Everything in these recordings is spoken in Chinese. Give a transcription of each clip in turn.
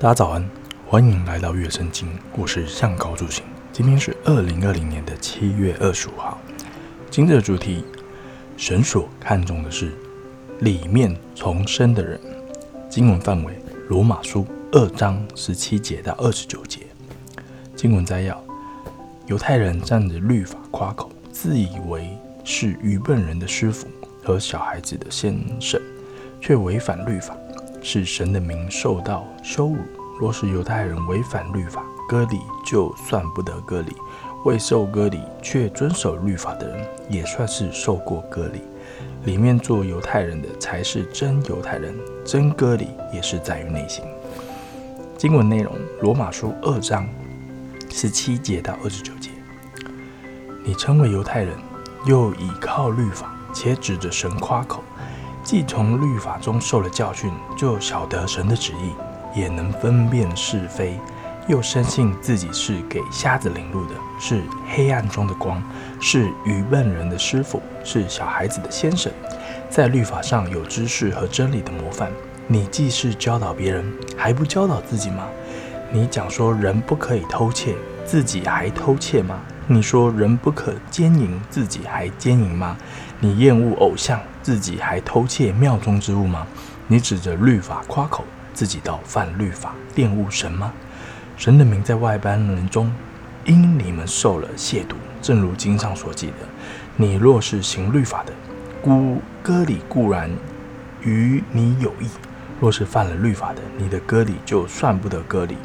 大家早安，欢迎来到月圣经。我是向高柱行。今天是二零二零年的七月二十五号。今日的主题：神所看重的是里面重生的人。经文范围：罗马书二章十七节到二十九节。经文摘要：犹太人仗着律法夸口，自以为是愚笨人的师傅和小孩子的先生，却违反律法。使神的名受到羞辱。若是犹太人违反律法，割礼就算不得割礼；未受割礼却遵守律法的人，也算是受过割礼。里面做犹太人的才是真犹太人，真割礼也是在于内心。经文内容：罗马书二章十七节到二十九节。你称为犹太人，又倚靠律法，且指着神夸口。既从律法中受了教训，就晓得神的旨意，也能分辨是非，又深信自己是给瞎子领路的，是黑暗中的光，是愚笨人的师傅，是小孩子的先生，在律法上有知识和真理的模范。你既是教导别人，还不教导自己吗？你讲说人不可以偷窃，自己还偷窃吗？你说人不可奸淫，自己还奸淫吗？你厌恶偶像，自己还偷窃庙中之物吗？你指着律法夸口，自己倒犯律法，玷污神吗？神的名在外邦人中，因你们受了亵渎，正如经上所记的：你若是行律法的，故割礼固然与你有益；若是犯了律法的，你的割礼就算不得割礼。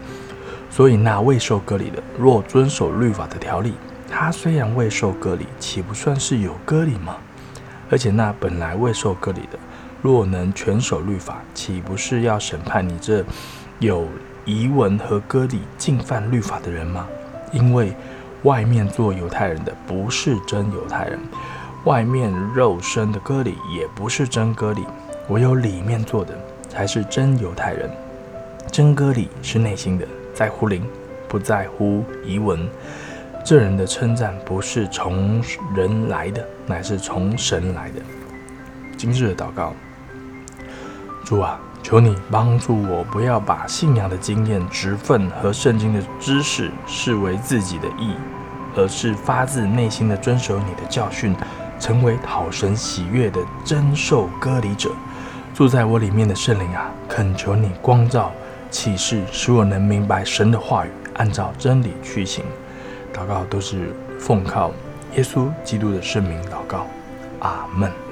所以那未受割礼的，若遵守律法的条例，他虽然未受割礼，岂不算是有割礼吗？而且那本来未受割礼的，若能全守律法，岂不是要审判你这有遗文和割礼、尽犯律法的人吗？因为外面做犹太人的不是真犹太人，外面肉身的割礼也不是真割礼，唯有里面做的才是真犹太人。真割礼是内心的，在乎灵，不在乎遗文。这人的称赞不是从人来的，乃是从神来的。今日的祷告：主啊，求你帮助我，不要把信仰的经验、职分和圣经的知识视为自己的义，而是发自内心的遵守你的教训，成为讨神喜悦的真受割礼者。住在我里面的圣灵啊，恳求你光照启示，使我能明白神的话语，按照真理去行。祷告都是奉靠耶稣基督的圣名祷告，阿门。